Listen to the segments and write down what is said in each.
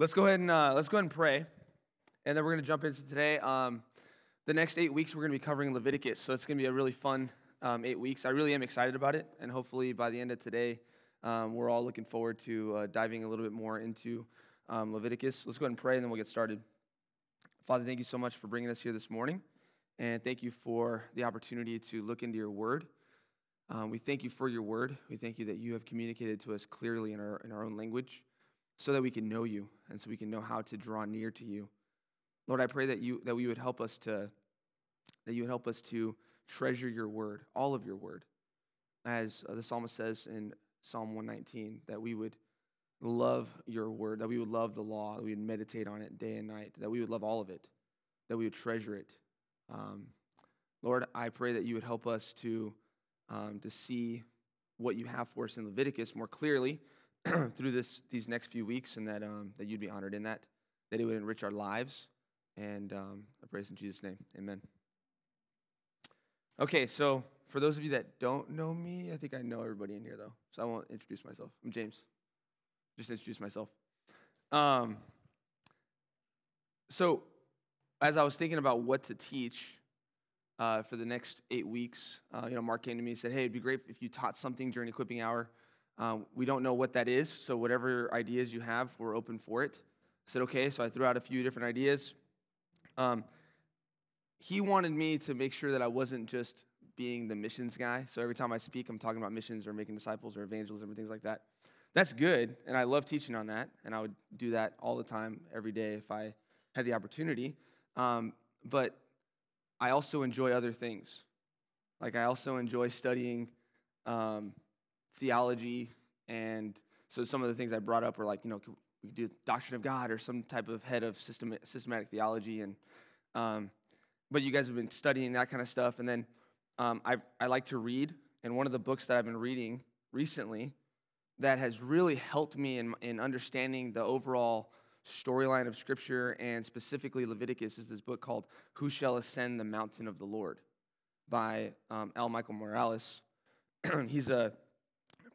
let's go ahead and uh, let's go ahead and pray, and then we're going to jump into today. Um, the next eight weeks we're going to be covering Leviticus, so it's going to be a really fun um, eight weeks. I really am excited about it, and hopefully by the end of today, um, we're all looking forward to uh, diving a little bit more into um, Leviticus. Let's go ahead and pray, and then we'll get started. Father, thank you so much for bringing us here this morning, and thank you for the opportunity to look into your Word. Um, we thank you for your Word. We thank you that you have communicated to us clearly in our in our own language so that we can know you and so we can know how to draw near to you. Lord, I pray that you that we would help us to that you would help us to treasure your word, all of your word. As uh, the psalmist says in Psalm 119, that we would love your word, that we would love the law, that we would meditate on it day and night, that we would love all of it, that we would treasure it. Um, Lord, I pray that you would help us to, um, to see what you have for us in Leviticus more clearly through this, these next few weeks, and that, um, that you'd be honored in that, that it would enrich our lives. And um, I praise in Jesus' name. Amen. Okay, so for those of you that don't know me, I think I know everybody in here, though, so I won't introduce myself. I'm James. Just introduce myself. Um, so, as I was thinking about what to teach uh, for the next eight weeks, uh, you know, Mark came to me and said, "Hey, it'd be great if you taught something during equipping hour um, we don't know what that is, so whatever ideas you have, we're open for it. I said, okay, so I threw out a few different ideas. Um, he wanted me to make sure that I wasn't just being the missions guy. So every time I speak, I'm talking about missions or making disciples or evangelism and things like that. That's good, and I love teaching on that, and I would do that all the time, every day, if I had the opportunity. Um, but I also enjoy other things. Like I also enjoy studying um, theology. And so some of the things I brought up were like, you know, we could do doctrine of God or some type of head of system, systematic theology. And, um, but you guys have been studying that kind of stuff. And then um, I, I like to read. And one of the books that I've been reading recently that has really helped me in, in understanding the overall storyline of Scripture and specifically Leviticus is this book called Who Shall Ascend the Mountain of the Lord by um, L. Michael Morales. He's a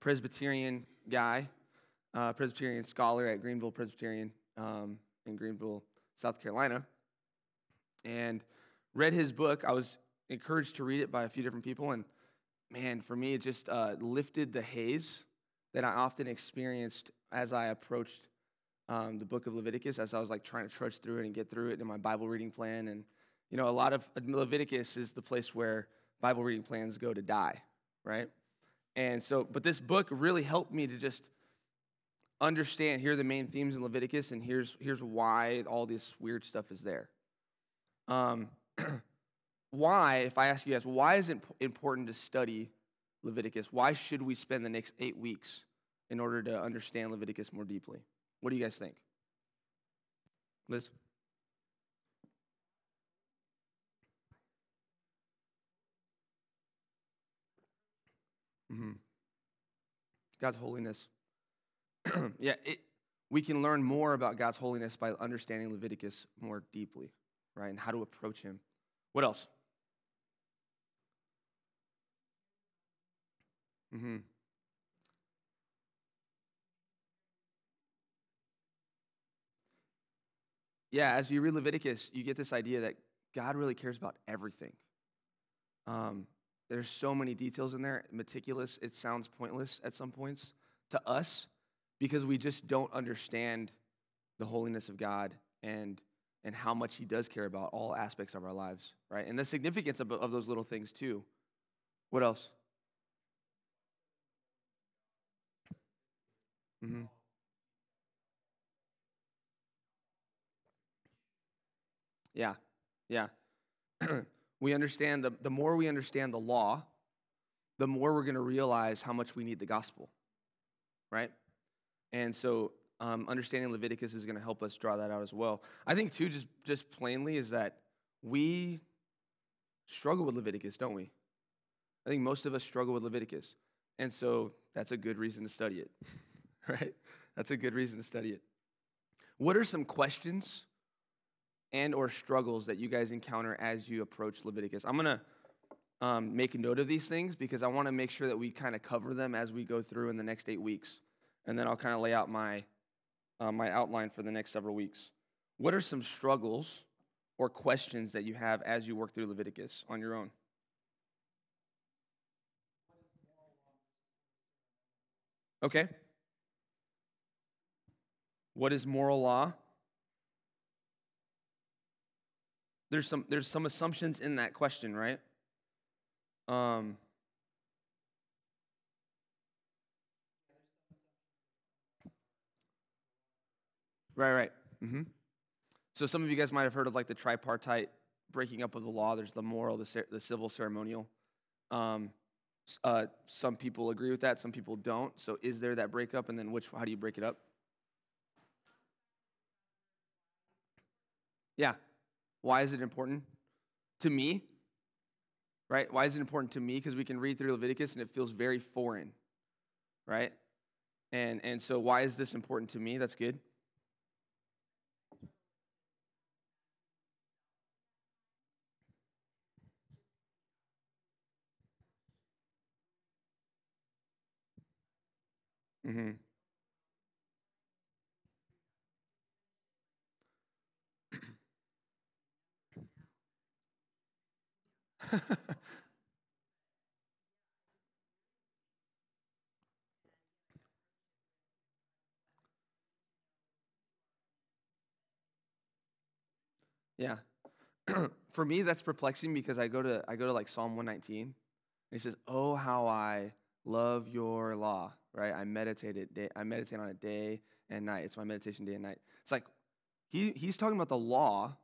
Presbyterian guy, uh, Presbyterian scholar at Greenville Presbyterian um, in Greenville, South Carolina, and read his book. I was encouraged to read it by a few different people, and man, for me, it just uh, lifted the haze that I often experienced as I approached um, the book of Leviticus, as I was like trying to trudge through it and get through it in my Bible reading plan. And you know, a lot of Leviticus is the place where Bible reading plans go to die, right? And so, but this book really helped me to just understand here are the main themes in Leviticus, and here's, here's why all this weird stuff is there. Um, why, if I ask you guys, why is it important to study Leviticus? Why should we spend the next eight weeks in order to understand Leviticus more deeply? What do you guys think? Liz? Mm-hmm. God's holiness. yeah, it, we can learn more about God's holiness by understanding Leviticus more deeply, right? And how to approach Him. What else? Mm-hmm. Yeah, as you read Leviticus, you get this idea that God really cares about everything. Um, there's so many details in there, meticulous. It sounds pointless at some points to us because we just don't understand the holiness of God and and how much he does care about all aspects of our lives, right? And the significance of, of those little things too. What else? Mm-hmm. Yeah, yeah. we understand the, the more we understand the law, the more we're going to realize how much we need the gospel, right? And so um, understanding Leviticus is going to help us draw that out as well. I think, too, just, just plainly, is that we struggle with Leviticus, don't we? I think most of us struggle with Leviticus. And so that's a good reason to study it, right? That's a good reason to study it. What are some questions and or struggles that you guys encounter as you approach Leviticus. I'm going to um, make a note of these things because I want to make sure that we kind of cover them as we go through in the next eight weeks. And then I'll kind of lay out my, uh, my outline for the next several weeks. What are some struggles or questions that you have as you work through Leviticus on your own? Okay. What is moral law? There's some there's some assumptions in that question, right? Um, right, right. Mm-hmm. So some of you guys might have heard of like the tripartite breaking up of the law. There's the moral, the, the civil, ceremonial. Um, uh, some people agree with that, some people don't. So is there that breakup, and then which? How do you break it up? Yeah. Why is it important to me? Right? Why is it important to me? Because we can read through Leviticus and it feels very foreign, right? And and so why is this important to me? That's good. Mm-hmm. yeah. For me, that's perplexing because I go to I go to like Psalm 119, and he says, "Oh, how I love your law." Right? I meditate it. Day, I meditate on it day and night. It's my meditation day and night. It's like he he's talking about the law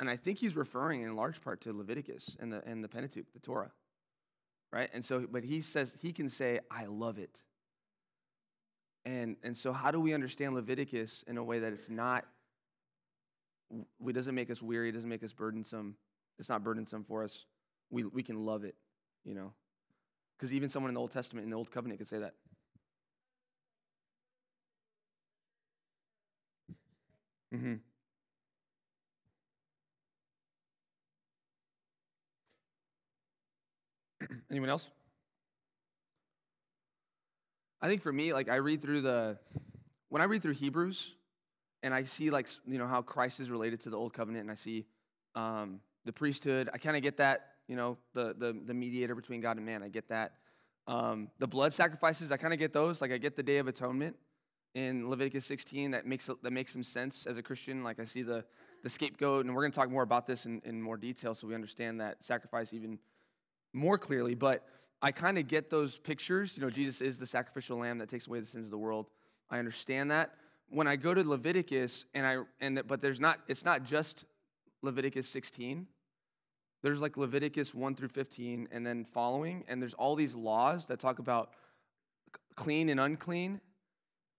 and I think he's referring in large part to Leviticus and the, and the Pentateuch, the Torah. Right? And so, but he says, he can say, I love it. And, and so, how do we understand Leviticus in a way that it's not, it doesn't make us weary, it doesn't make us burdensome, it's not burdensome for us. We, we can love it, you know? Because even someone in the Old Testament, in the Old Covenant, could say that. Mm-hmm. Anyone else? I think for me, like I read through the, when I read through Hebrews, and I see like you know how Christ is related to the old covenant, and I see um, the priesthood. I kind of get that, you know, the, the the mediator between God and man. I get that. Um, the blood sacrifices, I kind of get those. Like I get the Day of Atonement in Leviticus 16. That makes that makes some sense as a Christian. Like I see the the scapegoat, and we're going to talk more about this in, in more detail, so we understand that sacrifice even more clearly, but I kind of get those pictures. You know, Jesus is the sacrificial lamb that takes away the sins of the world. I understand that. When I go to Leviticus and I and but there's not it's not just Leviticus 16. There's like Leviticus 1 through 15 and then following and there's all these laws that talk about clean and unclean.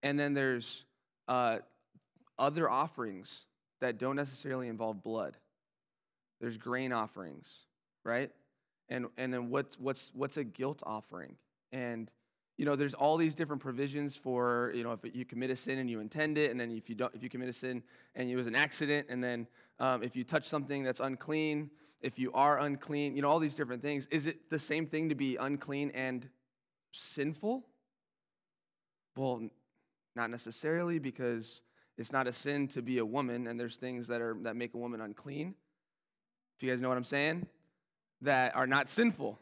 And then there's uh, other offerings that don't necessarily involve blood. There's grain offerings, right? And and then what's what's what's a guilt offering? And you know there's all these different provisions for you know if you commit a sin and you intend it and then if you don't if you commit a sin and it was an accident and then um, if you touch something that's unclean if you are unclean you know all these different things is it the same thing to be unclean and sinful? Well not necessarily because it's not a sin to be a woman and there's things that are that make a woman unclean. If you guys know what i'm saying that are not sinful,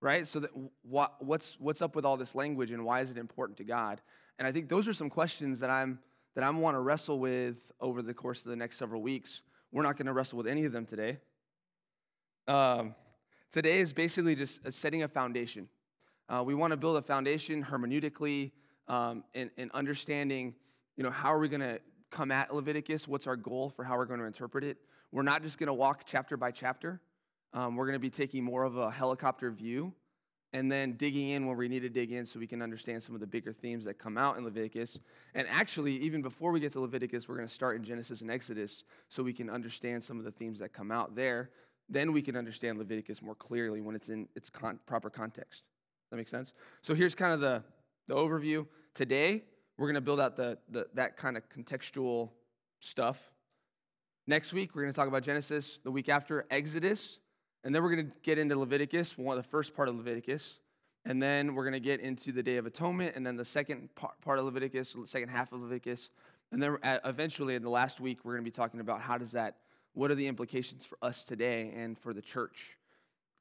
right? So that what, what's what's up with all this language and why is it important to God? And I think those are some questions that I'm that I want to wrestle with over the course of the next several weeks. We're not going to wrestle with any of them today. Um, today is basically just setting a foundation. Uh, we want to build a foundation hermeneutically um, in understanding, you know, how are we going to come at Leviticus? What's our goal for how we're going to interpret it? We're not just going to walk chapter by chapter. Um, we're going to be taking more of a helicopter view and then digging in where we need to dig in so we can understand some of the bigger themes that come out in Leviticus. And actually, even before we get to Leviticus, we're going to start in Genesis and Exodus so we can understand some of the themes that come out there. Then we can understand Leviticus more clearly when it's in its con- proper context. That makes sense? So here's kind of the, the overview. Today, we're going to build out the, the, that kind of contextual stuff. Next week, we're going to talk about Genesis. The week after, Exodus. And then we're going to get into Leviticus, one the first part of Leviticus. And then we're going to get into the Day of Atonement, and then the second part, of Leviticus, the second half of Leviticus. And then eventually, in the last week, we're going to be talking about how does that, what are the implications for us today and for the church.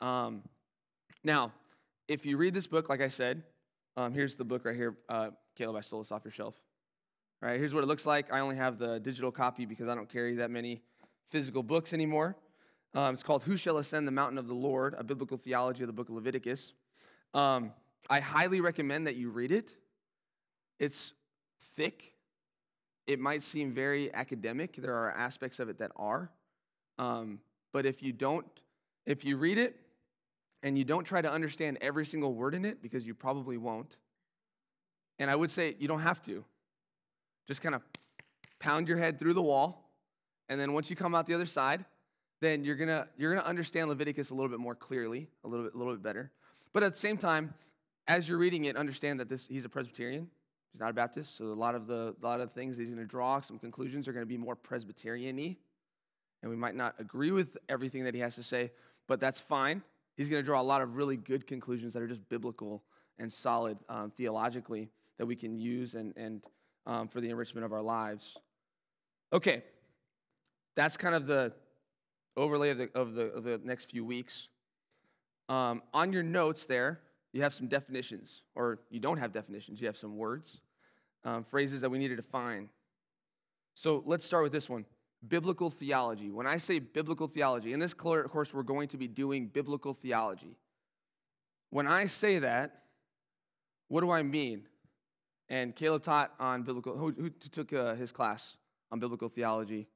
Um, now, if you read this book, like I said, um, here's the book right here. Uh, Caleb, I stole this off your shelf. All right, here's what it looks like. I only have the digital copy because I don't carry that many physical books anymore. Um, it's called Who Shall Ascend the Mountain of the Lord, a biblical theology of the book of Leviticus. Um, I highly recommend that you read it. It's thick. It might seem very academic. There are aspects of it that are. Um, but if you don't, if you read it and you don't try to understand every single word in it, because you probably won't, and I would say you don't have to, just kind of pound your head through the wall, and then once you come out the other side, then you're gonna you're gonna understand Leviticus a little bit more clearly, a little bit a little bit better. But at the same time, as you're reading it, understand that this he's a Presbyterian. He's not a Baptist, so a lot of the a lot of things he's to draw some conclusions are to be more Presbyterian-y, and we might not agree with everything that he has to say, but that's fine. He's to draw a lot of really good conclusions that are just biblical and solid um, theologically that we can use and and um, for the enrichment of our lives. Okay, that's kind of the overlay of the of the, of the next few weeks. Um, on your notes there, you have some definitions, or you don't have definitions, you have some words, um, phrases that we need to define. So let's start with this one biblical theology. When I say biblical theology, in this course, we're going to be doing biblical theology. When I say that, what do I mean? And Caleb taught on biblical, who, who took uh, his class on biblical theology?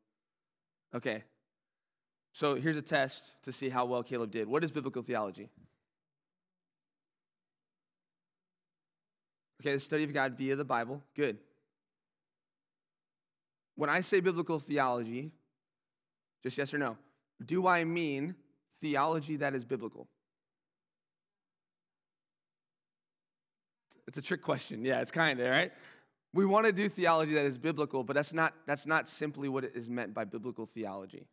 Okay, so here's a test to see how well Caleb did. What is biblical theology? Okay, the study of God via the Bible. Good. When I say biblical theology, just yes or no, do I mean theology that is biblical? It's a trick question. Yeah, it's kind of, right? We want to do theology that is biblical, but that's not, that's not simply what is meant by biblical theology,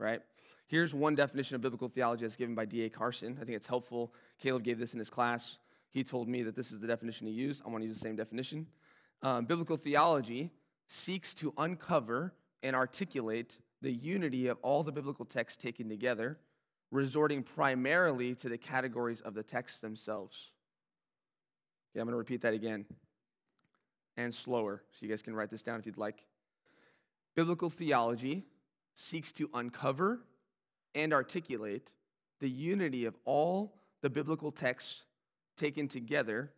right? Here's one definition of biblical theology that's given by D.A. Carson. I think it's helpful. Caleb gave this in his class. He told me that this is the definition he used. I want to use the same definition. Um, biblical theology seeks to uncover and articulate the unity of all the biblical texts taken together, resorting primarily to the categories of the texts themselves. Okay, I'm going to repeat that again and slower so you guys can write this down if you'd like. Biblical theology seeks to uncover and articulate the unity of all the biblical texts taken together,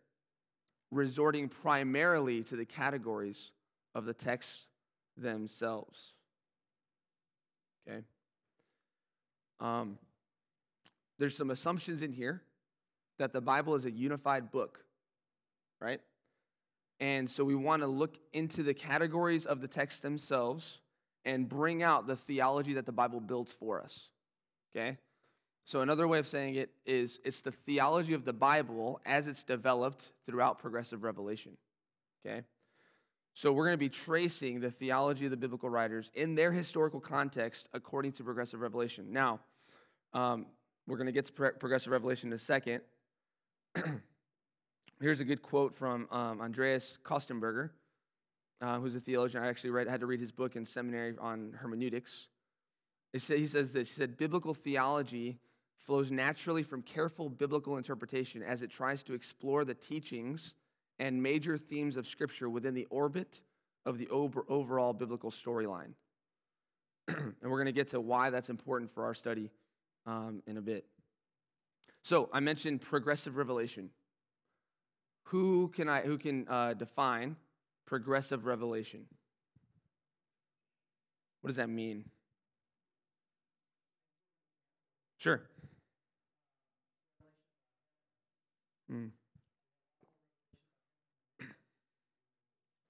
resorting primarily to the categories of the texts themselves. Okay? Um, there's some assumptions in here that the Bible is a unified book, right? And so we want to look into the categories of the texts themselves and bring out the theology that the Bible builds for us. Okay? So, another way of saying it is it's the theology of the Bible as it's developed throughout progressive revelation. Okay? So, we're going to be tracing the theology of the biblical writers in their historical context according to progressive revelation. Now, um, we're going to get to progressive revelation in a second. Here's a good quote from um, Andreas Kostenberger, uh, who's a theologian. I actually read, had to read his book in seminary on hermeneutics. He says this He said, Biblical theology flows naturally from careful biblical interpretation as it tries to explore the teachings and major themes of Scripture within the orbit of the overall biblical storyline. and we're going to get to why that's important for our study um, in a bit. So I mentioned progressive revelation. Who can I who can uh, define progressive revelation? What does that mean? Sure. Mm.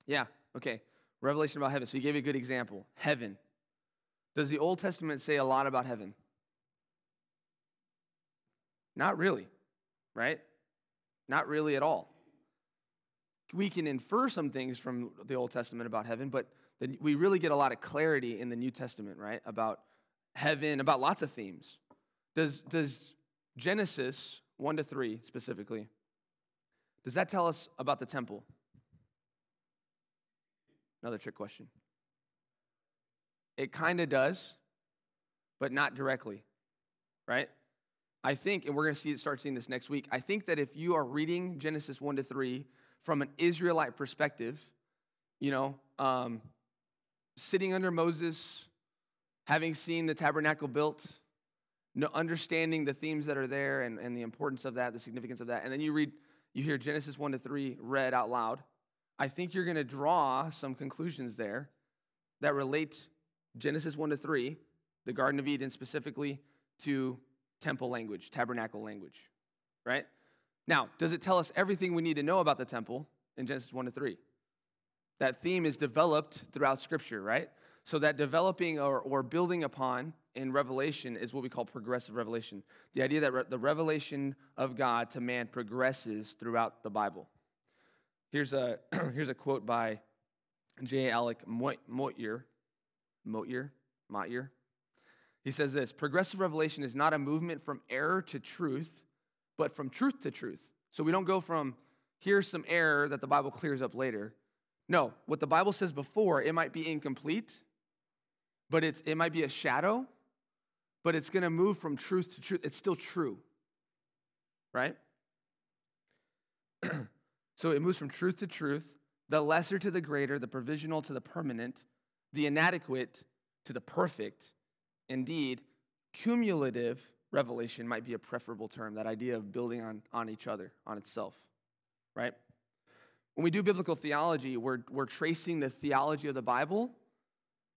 Yeah, okay. Revelation about heaven. So you gave a good example. Heaven. Does the Old Testament say a lot about heaven? Not really, right? Not really at all. We can infer some things from the Old Testament about heaven, but we really get a lot of clarity in the New Testament, right? About heaven, about lots of themes. Does, does Genesis 1 to 3 specifically, Does that tell us about the temple? Another trick question. It kind of does, but not directly, right? I think, and we're going to see it start seeing this next week. I think that if you are reading Genesis one to three from an Israelite perspective, you know, um, sitting under Moses, having seen the tabernacle built, no, understanding the themes that are there and, and the importance of that, the significance of that, and then you read, you hear Genesis 1 to 3 read out loud, I think you're going to draw some conclusions there that relate Genesis 1 to 3, the Garden of Eden specifically, to temple language, tabernacle language, right? Now, does it tell us everything we need to know about the temple in Genesis 1 to 3? That theme is developed throughout Scripture, right? So that developing or, or building upon in Revelation is what we call progressive revelation. The idea that re- the revelation of God to man progresses throughout the Bible. Here's a, here's a quote by J. Alec Motyer. Motyer? Motyer? He says this Progressive revelation is not a movement from error to truth, but from truth to truth. So we don't go from here's some error that the Bible clears up later. No, what the Bible says before, it might be incomplete, but it's, it might be a shadow, but it's going to move from truth to truth. It's still true, right? so it moves from truth to truth, the lesser to the greater, the provisional to the permanent, the inadequate to the perfect. Indeed, cumulative revelation might be a preferable term, that idea of building on, on each other, on itself, right? When we do biblical theology, we're, we're tracing the theology of the Bible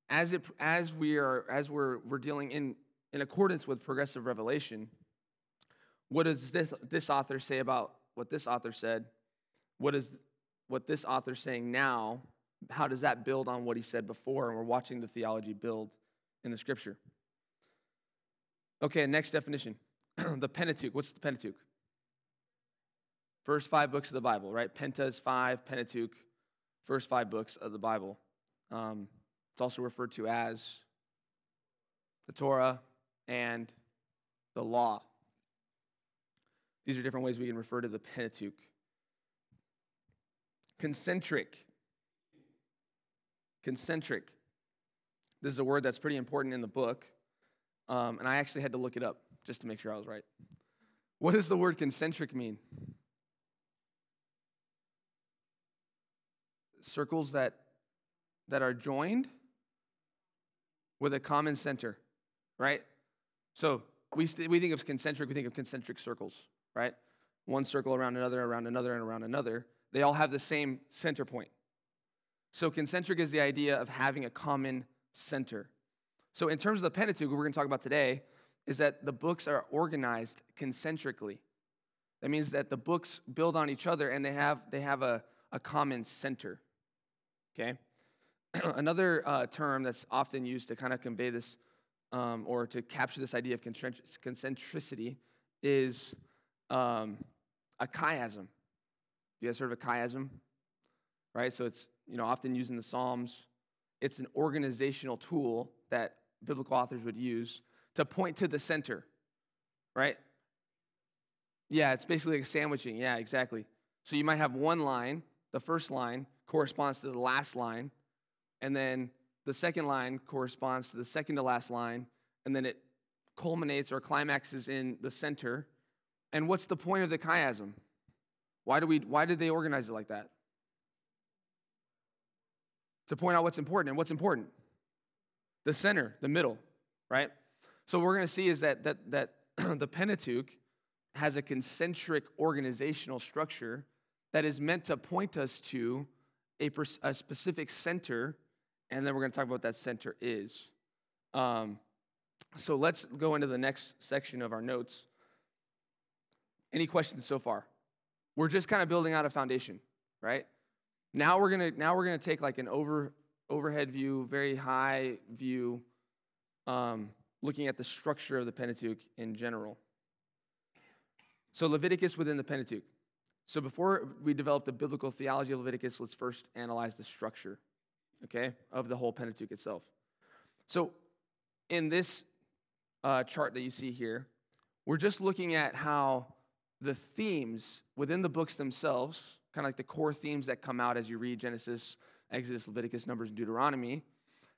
as, it, as, we are, as we're, we're dealing in, in accordance with progressive revelation. What does this, this author say about what this author said? What is what this author saying now? How does that build on what he said before? And we're watching the theology build in the scripture. Okay, next definition the Pentateuch. What's the Pentateuch? First five books of the Bible, right? Pentas five, Pentateuch, first five books of the Bible. Um, it's also referred to as the Torah and the law. These are different ways we can refer to the Pentateuch. Concentric. Concentric. This is a word that's pretty important in the book, um, and I actually had to look it up just to make sure I was right. What does the word concentric mean? Circles that, that are joined with a common center, right? So we, st- we think of concentric, we think of concentric circles, right? One circle around another, around another, and around another. They all have the same center point. So concentric is the idea of having a common center. So in terms of the Pentateuch, what we're going to talk about today is that the books are organized concentrically. That means that the books build on each other and they have, they have a, a common center. Okay? Another uh, term that's often used to kind of convey this um, or to capture this idea of concentricity is um, a chiasm. You guys heard of a chiasm? Right? So it's you know often used in the Psalms. It's an organizational tool that biblical authors would use to point to the center. Right? Yeah, it's basically like sandwiching. Yeah, exactly. So you might have one line, the first line corresponds to the last line, and then the second line corresponds to the second to last line, and then it culminates or climaxes in the center. And what's the point of the chiasm? Why, do we, why did they organize it like that? To point out what's important. And what's important? The center, the middle, right? So what we're going to see is that, that, that the Pentateuch has a concentric organizational structure that is meant to point us to a, a specific center and then we're going to talk about what that center is. Um, so let's go into the next section of our notes. Any questions so far? We're just kind of building out a foundation, right? Now we're gonna now we're gonna take like an over overhead view, very high view, um, looking at the structure of the Pentateuch in general. So Leviticus within the Pentateuch. So before we develop the biblical theology of Leviticus, let's first analyze the structure okay, of the whole Pentateuch itself. So, in this uh, chart that you see here, we're just looking at how the themes within the books themselves, kind of like the core themes that come out as you read Genesis, Exodus, Leviticus, Numbers, and Deuteronomy,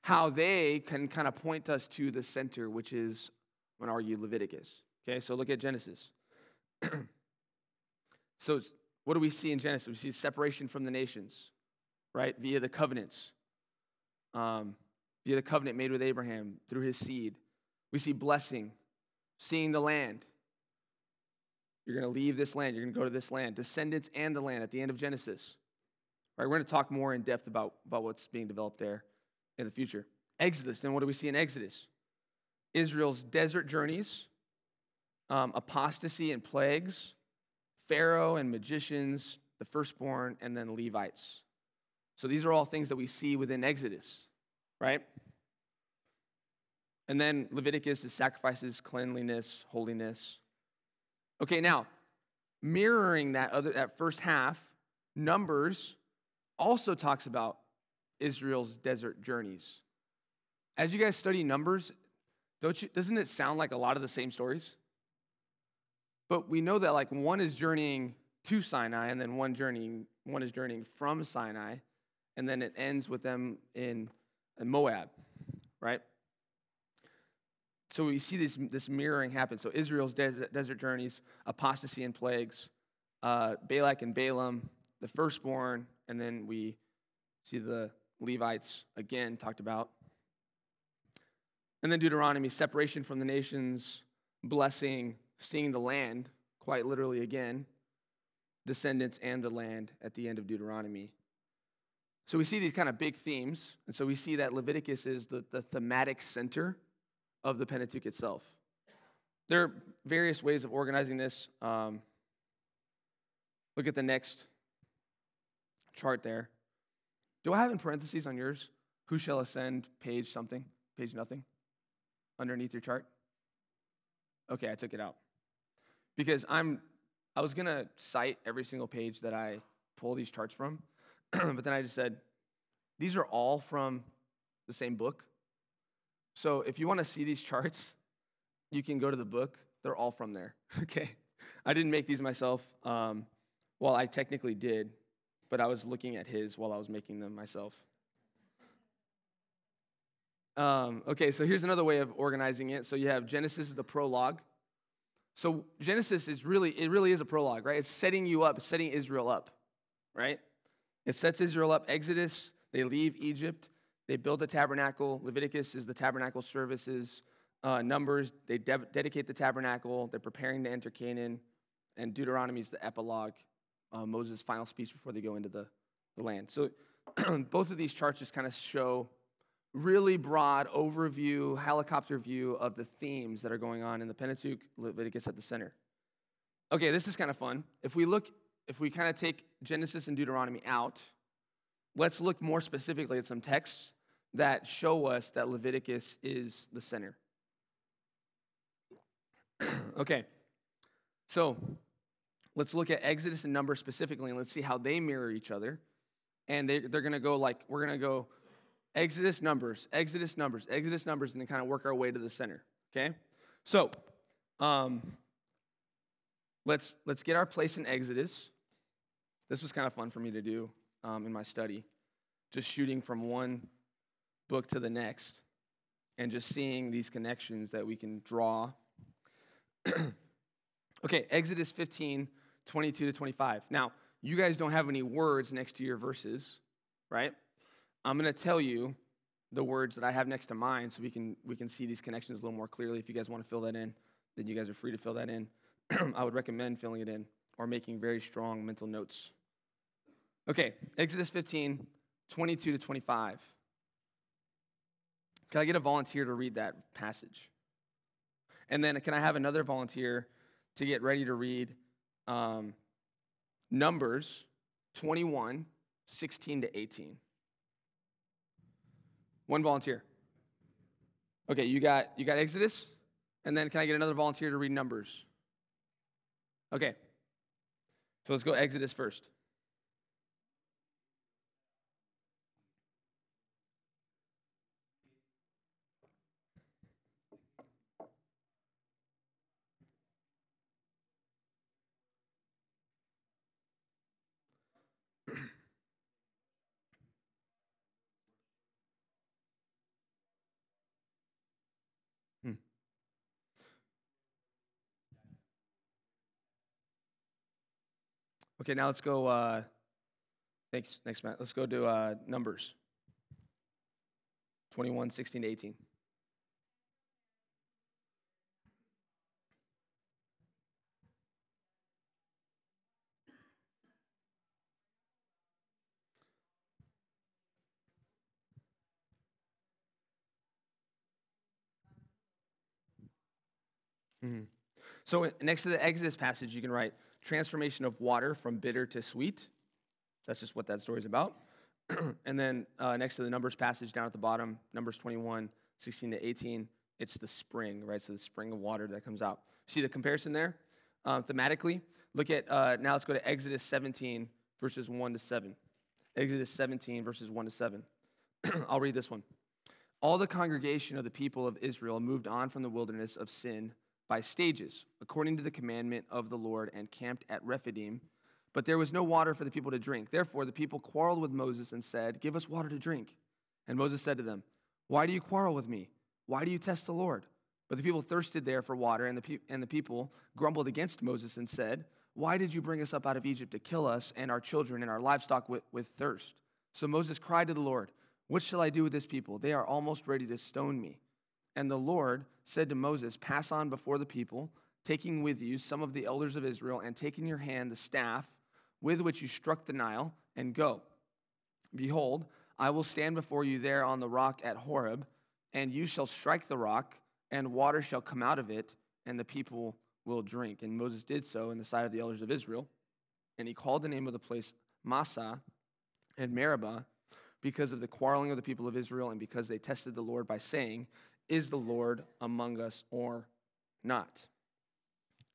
how they can kind of point us to the center, which is, I'm going to argue, Leviticus. Okay, so look at Genesis. so, what do we see in Genesis? We see separation from the nations, right, via the covenants, um, via the covenant made with Abraham through his seed. We see blessing, seeing the land. You're going to leave this land, you're going to go to this land, descendants and the land at the end of Genesis. Right, we're going to talk more in depth about, about what's being developed there in the future. Exodus, then what do we see in Exodus? Israel's desert journeys, um, apostasy and plagues, Pharaoh and magicians, the firstborn, and then Levites. So these are all things that we see within Exodus, right? And then Leviticus is sacrifices, cleanliness, holiness. Okay, now, mirroring that other that first half, Numbers also talks about Israel's desert journeys. As you guys study Numbers, don't you, doesn't it sound like a lot of the same stories? But we know that like one is journeying to Sinai and then one journeying one is journeying from Sinai and then it ends with them in, in Moab, right? So we see this, this mirroring happen. So Israel's desert, desert journeys, apostasy and plagues, uh, Balak and Balaam, the firstborn, and then we see the Levites again talked about. And then Deuteronomy, separation from the nations, blessing, seeing the land, quite literally again, descendants and the land at the end of Deuteronomy. So we see these kind of big themes. And so we see that Leviticus is the, the thematic center of the Pentateuch itself. There are various ways of organizing this. Um, look at the next chart there. Do I have in parentheses on yours, who shall ascend, page something, page nothing, underneath your chart? Okay, I took it out because I'm I was gonna cite every single page that I pull these charts from, but then I just said these are all from the same book. So if you want to see these charts, you can go to the book. They're all from there. Okay, I didn't make these myself. Um, well, I technically did, but I was looking at his while I was making them myself. Um, okay, so here's another way of organizing it. So you have Genesis, the prologue. So Genesis is really, it really is a prologue, right? It's setting you up, setting Israel up, right? It sets Israel up. Exodus, they leave Egypt, they build the tabernacle. Leviticus is the tabernacle services. Uh, Numbers, they de- dedicate the tabernacle. They're preparing to enter Canaan. And Deuteronomy is the epilogue, uh, Moses' final speech before they go into the, the land. So both of these charts just kind of show really broad overview, helicopter view of the themes that are going on in the Pentateuch, Leviticus at the center. Okay, this is kind of fun. If we look, if we kind of take Genesis and Deuteronomy out, let's look more specifically at some texts that show us that Leviticus is the center. okay, so let's look at Exodus and Numbers specifically, and let's see how they mirror each other. And they, they're going to go like, we're going to go Exodus, Numbers, Exodus, Numbers, Exodus, Numbers, and then kind of work our way to the center. Okay? So, um, let's let's get our place in Exodus. This was kind of fun for me to do um, in my study, just shooting from one book to the next, and just seeing these connections that we can draw. okay, Exodus 15, 22 to 25. Now, you guys don't have any words next to your verses, right? I'm going to tell you the words that I have next to mine so we can, we can see these connections a little more clearly. If you guys want to fill that in, then you guys are free to fill that in. I would recommend filling it in or making very strong mental notes. Okay, Exodus 15, 22 to 25. Can I get a volunteer to read that passage? And then can I have another volunteer to get ready to read um, Numbers 21, 16 to 18? One volunteer. Okay, you got you got Exodus, and then can I get another volunteer to read Numbers? Okay. So let's go Exodus first. Okay, now let's go. Uh, thanks, thanks, Matt. Let's go to uh, Numbers 21, 16 to 18. Mm-hmm. So next to the Exodus passage, you can write transformation of water from bitter to sweet. That's just what that story is about. and then uh, next to the Numbers passage down at the bottom, Numbers 21, 16 to 18, it's the spring, right? So the spring of water that comes out. See the comparison there? Uh, thematically, look at, uh, now let's go to Exodus 17, verses 1 to 7. Exodus 17, verses 1 to 7. I'll read this one. All the congregation of the people of Israel moved on from the wilderness of Sin by stages, according to the commandment of the Lord, and camped at Rephidim. But there was no water for the people to drink. Therefore, the people quarreled with Moses and said, Give us water to drink. And Moses said to them, Why do you quarrel with me? Why do you test the Lord? But the people thirsted there for water, and the, pe- and the people grumbled against Moses and said, Why did you bring us up out of Egypt to kill us and our children and our livestock with, with thirst? So Moses cried to the Lord, What shall I do with this people? They are almost ready to stone me. And the Lord said to Moses, Pass on before the people, taking with you some of the elders of Israel, and take in your hand the staff with which you struck the Nile, and go. Behold, I will stand before you there on the rock at Horeb, and you shall strike the rock, and water shall come out of it, and the people will drink. And Moses did so in the sight of the elders of Israel. And he called the name of the place Massah and Meribah because of the quarreling of the people of Israel and because they tested the Lord by saying, is the Lord among us or not?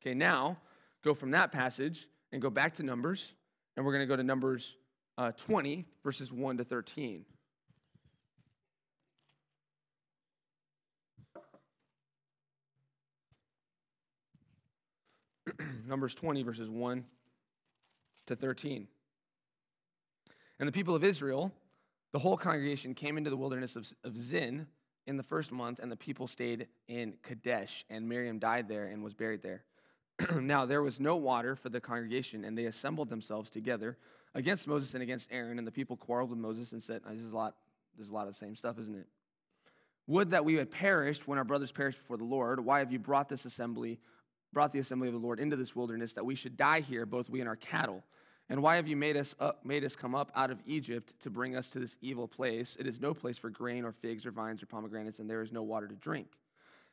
Okay, now go from that passage and go back to Numbers, and we're going to go to Numbers uh, 20, verses 1 to 13. Numbers 20, verses 1 to 13. And the people of Israel, the whole congregation, came into the wilderness of, of Zin in the first month, and the people stayed in Kadesh, and Miriam died there and was buried there. now there was no water for the congregation, and they assembled themselves together against Moses and against Aaron, and the people quarreled with Moses and said, "This is a lot. There's a lot of the same stuff, isn't it? Would that we had perished when our brothers perished before the Lord. Why have you brought this assembly, brought the assembly of the Lord into this wilderness, that we should die here, both we and our cattle?" And why have you made us, up, made us come up out of Egypt to bring us to this evil place? It is no place for grain or figs or vines or pomegranates, and there is no water to drink.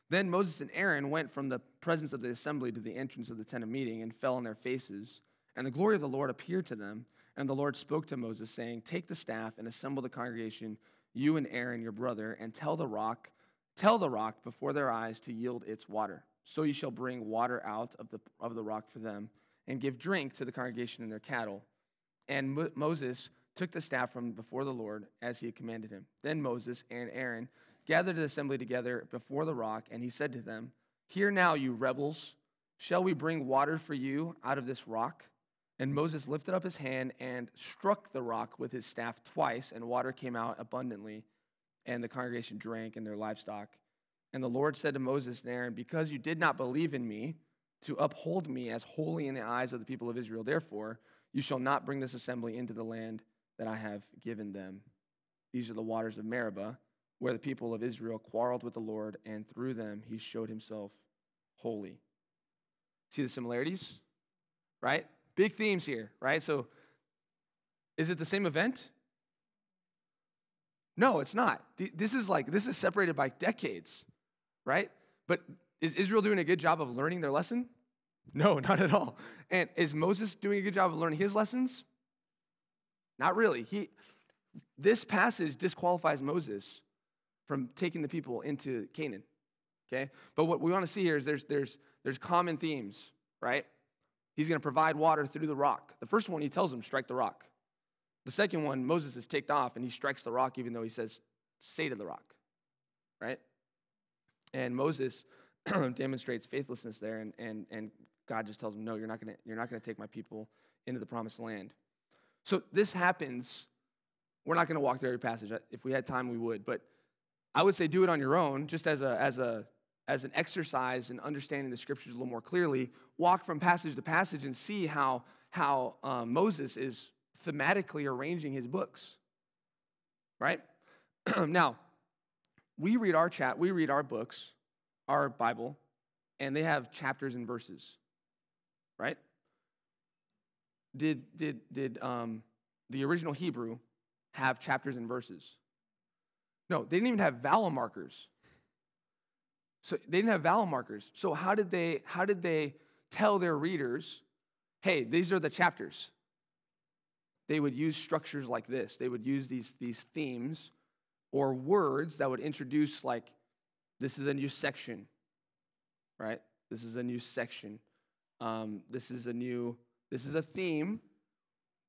Then Moses and Aaron went from the presence of the assembly to the entrance of the tent of meeting and fell on their faces. And the glory of the Lord appeared to them. And the Lord spoke to Moses, saying, Take the staff and assemble the congregation, you and Aaron your brother, and tell the rock, tell the rock before their eyes to yield its water. So you shall bring water out of the, of the rock for them and give drink to the congregation and their cattle. And Mo- Moses took the staff from before the Lord as he had commanded him. Then Moses and Aaron gathered the assembly together before the rock, and he said to them, Hear now, you rebels, shall we bring water for you out of this rock? And Moses lifted up his hand and struck the rock with his staff twice, and water came out abundantly, and the congregation drank and their livestock. And the Lord said to Moses and Aaron, Because you did not believe in me, to uphold me as holy in the eyes of the people of Israel. Therefore, you shall not bring this assembly into the land that I have given them. These are the waters of Meribah, where the people of Israel quarreled with the Lord, and through them he showed himself holy. See the similarities? Right? Big themes here, right? So, is it the same event? No, it's not. This is like, this is separated by decades, right? But is Israel doing a good job of learning their lesson? No, not at all. And is Moses doing a good job of learning his lessons? Not really. He, this passage disqualifies Moses from taking the people into Canaan. Okay? But what we want to see here is there's, there's, there's common themes, right? He's going to provide water through the rock. The first one, he tells them, strike the rock. The second one, Moses is ticked off and he strikes the rock, even though he says, say to the rock, right? And Moses demonstrates faithlessness there, and, and, and God just tells him, No, you're not gonna, you're not gonna take my people into the promised land. So this happens. We're not gonna walk through every passage. If we had time, we would, but I would say do it on your own, just as a as a as an exercise in understanding the scriptures a little more clearly. Walk from passage to passage and see how how um, Moses is thematically arranging his books, right? now, we read our chat, we read our books, our Bible, and they have chapters and verses, right? Did did did um, the original Hebrew have chapters and verses? No, they didn't even have vowel markers. So they didn't have vowel markers. So how did they how did they tell their readers, hey, these are the chapters? They would use structures like this. They would use these, these themes or words that would introduce like this is a new section, right? This is a new section. Um, this is a new, this is a theme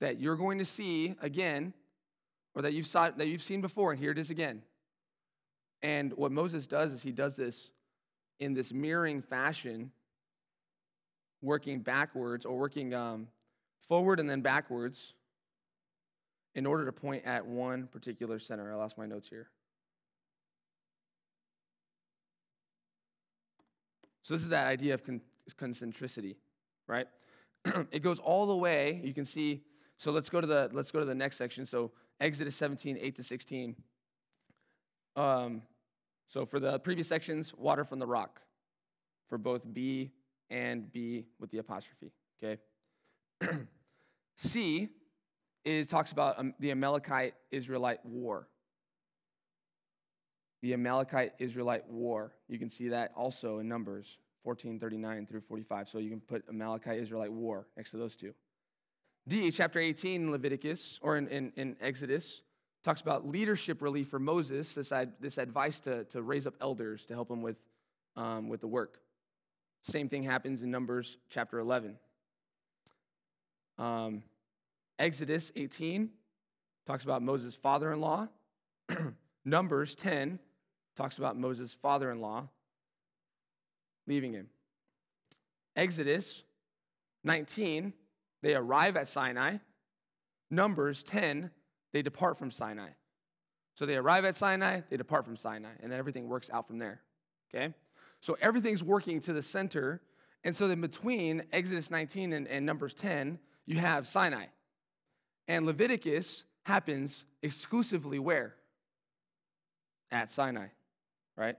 that you're going to see again, or that you've saw that you've seen before, and here it is again. And what Moses does is he does this in this mirroring fashion, working backwards or working um, forward and then backwards in order to point at one particular center. I lost my notes here. So this is that idea of con- concentricity, right? it goes all the way. You can see. So let's go to the let's go to the next section. So Exodus 17, 8 to 16. Um, so for the previous sections, water from the rock for both B and B with the apostrophe, okay? C is talks about um, the Amalekite Israelite war. The Amalekite Israelite war. You can see that also in Numbers 1439 through 45. So you can put Amalekite Israelite war next to those two. D, chapter 18 in Leviticus, or in, in, in Exodus, talks about leadership relief for Moses, this, this advice to, to raise up elders to help him with, um, with the work. Same thing happens in Numbers chapter 11. Um, Exodus 18 talks about Moses' father in law. Numbers 10 talks about Moses' father in law leaving him. Exodus 19, they arrive at Sinai. Numbers 10, they depart from Sinai. So they arrive at Sinai, they depart from Sinai, and then everything works out from there. Okay? So everything's working to the center. And so then between Exodus 19 and, and Numbers 10, you have Sinai. And Leviticus happens exclusively where? At Sinai, right?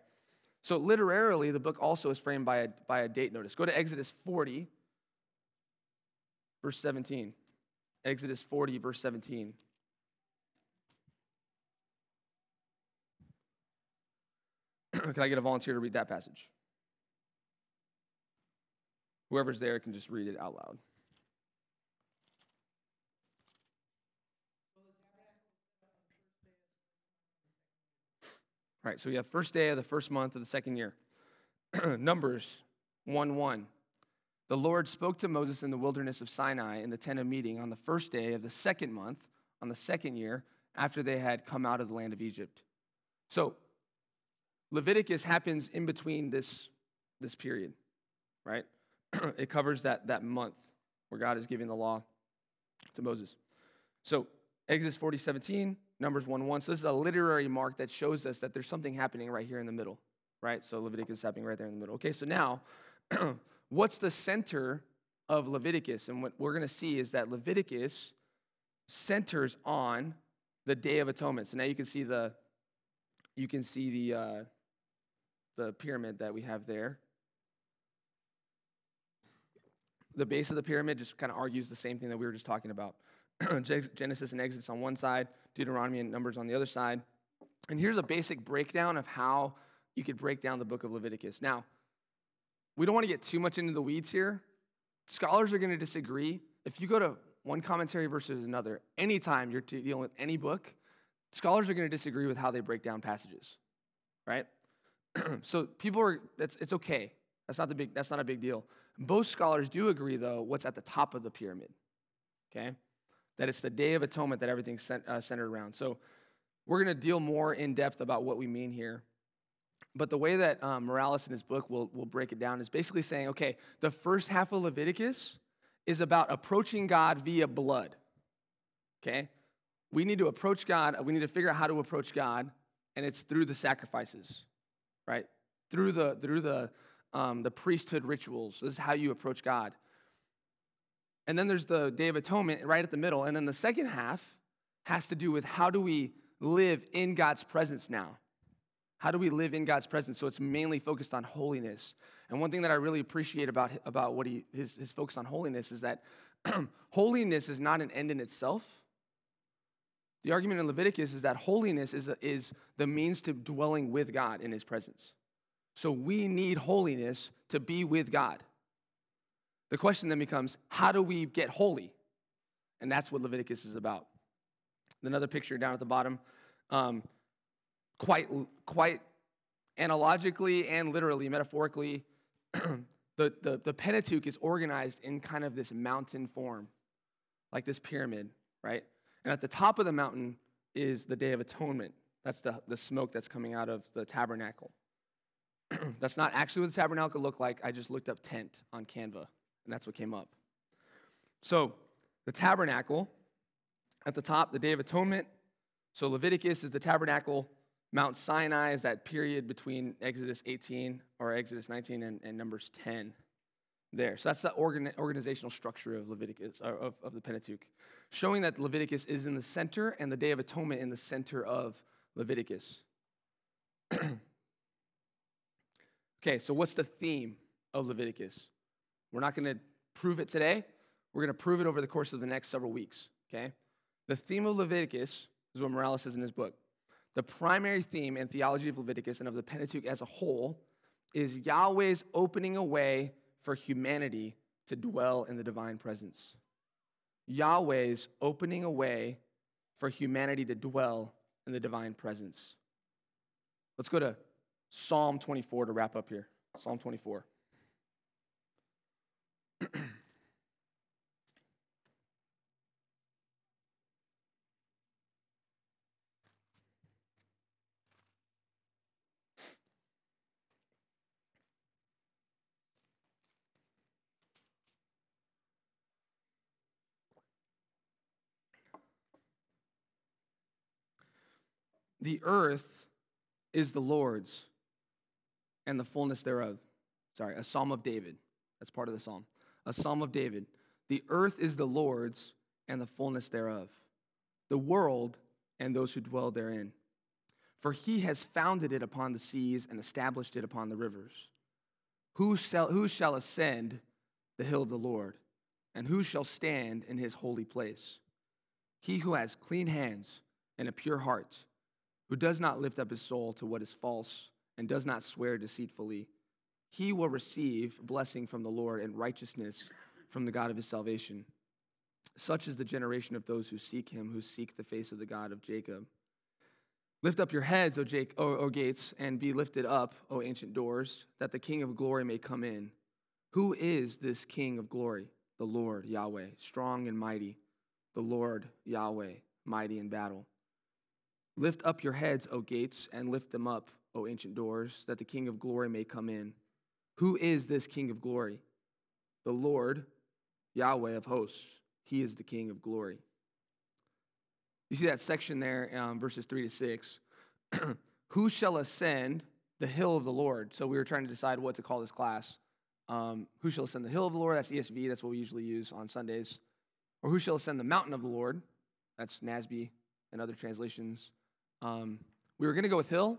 So literarily, the book also is framed by a, by a date notice. Go to Exodus 40, verse 17. Exodus 40, verse 17. can I get a volunteer to read that passage? Whoever's there can just read it out loud. All right, so we have first day of the first month of the second year. Numbers 1 1. The Lord spoke to Moses in the wilderness of Sinai in the tent of meeting on the first day of the second month, on the second year, after they had come out of the land of Egypt. So Leviticus happens in between this, this period, right? it covers that, that month where God is giving the law to Moses. So Exodus 40, 17, Numbers 1, 1. So this is a literary mark that shows us that there's something happening right here in the middle, right? So Leviticus is happening right there in the middle. Okay, so now, what's the center of Leviticus? And what we're going to see is that Leviticus centers on the Day of Atonement. So now you can see the, you can see the, uh, the pyramid that we have there. The base of the pyramid just kind of argues the same thing that we were just talking about Genesis and Exodus on one side, Deuteronomy and Numbers on the other side. And here's a basic breakdown of how you could break down the book of Leviticus. Now, we don't want to get too much into the weeds here. Scholars are going to disagree. If you go to one commentary versus another, anytime you're dealing with any book, scholars are going to disagree with how they break down passages, right? so people are that's it's okay. That's not the big that's not a big deal. Most scholars do agree though what's at the top of the pyramid. Okay? That it's the day of atonement that everything's cent, uh, centered around. So we're going to deal more in depth about what we mean here. But the way that um, Morales in his book will, will break it down is basically saying, okay, the first half of Leviticus is about approaching God via blood. Okay? We need to approach God, we need to figure out how to approach God, and it's through the sacrifices right? Through the, through the, um, the priesthood rituals. This is how you approach God. And then there's the Day of Atonement right at the middle. And then the second half has to do with how do we live in God's presence now? How do we live in God's presence? So it's mainly focused on holiness. And one thing that I really appreciate about, about what he, his, his focus on holiness is that holiness is not an end in itself. The argument in Leviticus is that holiness is, is the means to dwelling with God in his presence. So we need holiness to be with God. The question then becomes how do we get holy? And that's what Leviticus is about. Another picture down at the bottom, um, quite, quite analogically and literally, metaphorically, the, the, the Pentateuch is organized in kind of this mountain form, like this pyramid, right? And at the top of the mountain is the Day of Atonement. That's the, the smoke that's coming out of the tabernacle. that's not actually what the tabernacle looked like. I just looked up tent on Canva, and that's what came up. So, the tabernacle, at the top, the Day of Atonement. So, Leviticus is the tabernacle. Mount Sinai is that period between Exodus 18 or Exodus 19 and, and Numbers 10 there. So that's the organ, organizational structure of Leviticus, of, of the Pentateuch, showing that Leviticus is in the center and the Day of Atonement in the center of Leviticus. okay, so what's the theme of Leviticus? We're not going to prove it today. We're going to prove it over the course of the next several weeks, okay? The theme of Leviticus is what Morales says in his book. The primary theme and theology of Leviticus and of the Pentateuch as a whole is Yahweh's opening a way for humanity to dwell in the divine presence. Yahweh's opening a way for humanity to dwell in the divine presence. Let's go to Psalm 24 to wrap up here. Psalm 24. The earth is the Lord's and the fullness thereof. Sorry, a psalm of David. That's part of the psalm. A psalm of David. The earth is the Lord's and the fullness thereof, the world and those who dwell therein. For he has founded it upon the seas and established it upon the rivers. Who shall, who shall ascend the hill of the Lord? And who shall stand in his holy place? He who has clean hands and a pure heart who does not lift up his soul to what is false and does not swear deceitfully, he will receive blessing from the Lord and righteousness from the God of his salvation. Such is the generation of those who seek him, who seek the face of the God of Jacob. Lift up your heads, O, Jake, o, o gates, and be lifted up, O ancient doors, that the King of glory may come in. Who is this King of glory? The Lord, Yahweh, strong and mighty. The Lord, Yahweh, mighty in battle. Lift up your heads, O gates, and lift them up, O ancient doors, that the King of glory may come in. Who is this King of glory? The Lord, Yahweh of hosts. He is the King of glory. You see that section there, um, verses 3 to 6. Who shall ascend the hill of the Lord? So we were trying to decide what to call this class. Um, who shall ascend the hill of the Lord? That's ESV. That's what we usually use on Sundays. Or who shall ascend the mountain of the Lord? That's NASB and other translations. Um, we were going to go with hill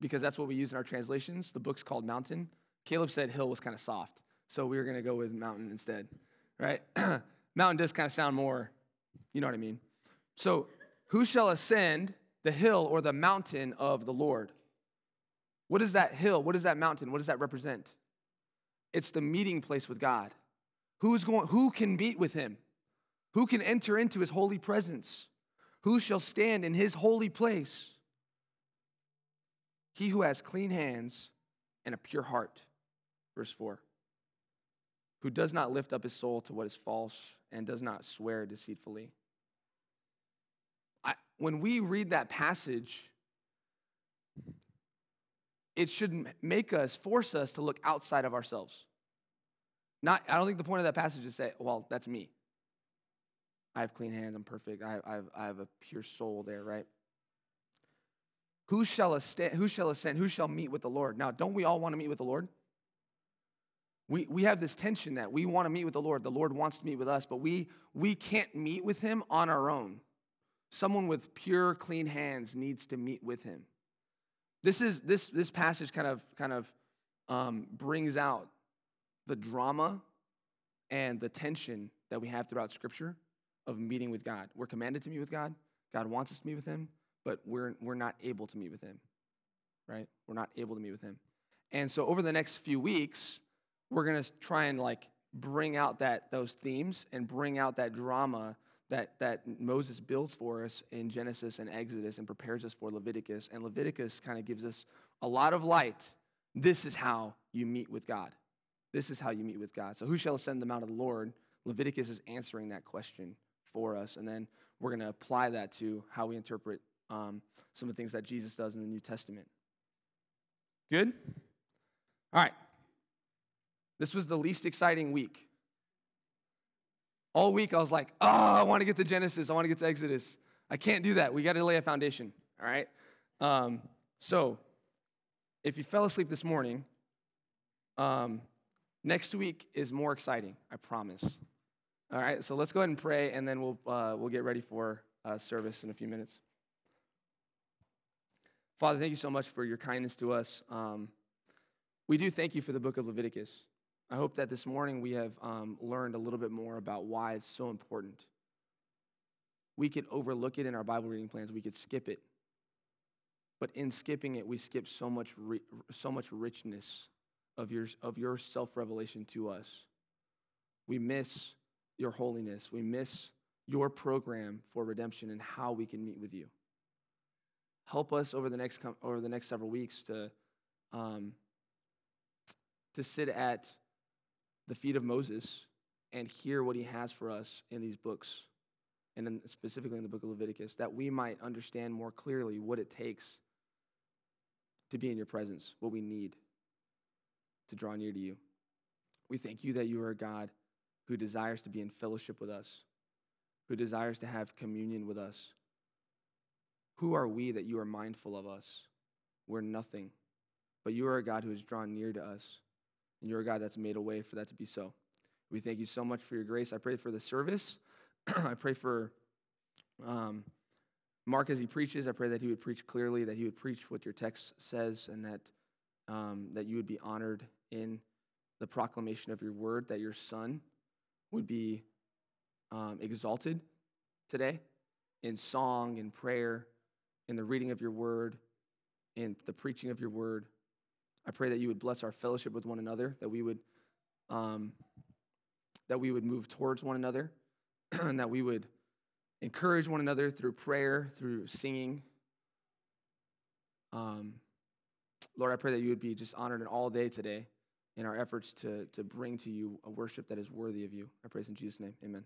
because that's what we use in our translations. The book's called Mountain. Caleb said hill was kind of soft, so we were going to go with mountain instead, right? mountain does kind of sound more, you know what I mean? So, who shall ascend the hill or the mountain of the Lord? What is that hill? What is that mountain? What does that represent? It's the meeting place with God. Who's going who can meet with him? Who can enter into his holy presence? Who shall stand in his holy place? He who has clean hands and a pure heart. Verse 4. Who does not lift up his soul to what is false and does not swear deceitfully. I, when we read that passage, it should make us, force us to look outside of ourselves. Not, I don't think the point of that passage is to say, well, that's me. I have clean hands, I'm perfect, I, I, have, I have a pure soul there, right? Who shall, ascend, who shall ascend? Who shall meet with the Lord? Now, don't we all want to meet with the Lord? We, we have this tension that we want to meet with the Lord. The Lord wants to meet with us, but we, we can't meet with him on our own. Someone with pure, clean hands needs to meet with him. This, is, this, this passage kind of, kind of um, brings out the drama and the tension that we have throughout Scripture of meeting with God. We're commanded to meet with God. God wants us to meet with Him, but we're, we're not able to meet with Him, right? We're not able to meet with Him. And so over the next few weeks, we're going to try and like bring out that those themes and bring out that drama that, that Moses builds for us in Genesis and Exodus and prepares us for Leviticus. And Leviticus kind of gives us a lot of light. This is how you meet with God. This is how you meet with God. So, who shall ascend the mount of the Lord? Leviticus is answering that question for us. And then we're going to apply that to how we interpret um, some of the things that Jesus does in the New Testament. Good? All right. This was the least exciting week. All week I was like, oh, I want to get to Genesis. I want to get to Exodus. I can't do that. We got to lay a foundation. All right? Um, so, if you fell asleep this morning, um, next week is more exciting, I promise. All right, so let's go ahead and pray, and then we'll, uh, we'll get ready for uh, service in a few minutes. Father, thank you so much for your kindness to us. Um, we do thank you for the book of Leviticus. I hope that this morning we have um, learned a little bit more about why it's so important. We could overlook it in our Bible reading plans, we could skip it. But in skipping it, we skip so much, so much richness of your, of your self revelation to us. We miss your holiness, we miss your program for redemption and how we can meet with you. Help us over the next, over the next several weeks to, um, to sit at the feet of Moses and hear what he has for us in these books, and in, specifically in the book of Leviticus, that we might understand more clearly what it takes to be in your presence, what we need to draw near to you. We thank you that you are a God who desires to be in fellowship with us, who desires to have communion with us. Who are we that you are mindful of us? We're nothing, but you are a God who has drawn near to us and you're a God that's made a way for that to be so. We thank you so much for your grace. I pray for the service. I pray for um, Mark as he preaches. I pray that he would preach clearly, that he would preach what your text says, and that, um, that you would be honored in the proclamation of your word, that your son would be um, exalted today in song, in prayer, in the reading of your word, in the preaching of your word. I pray that you would bless our fellowship with one another, that we would, um, that we would move towards one another, and that we would encourage one another through prayer, through singing. Um, Lord, I pray that you would be just honored in all day today in our efforts to, to bring to you a worship that is worthy of you. I praise in Jesus' name. Amen.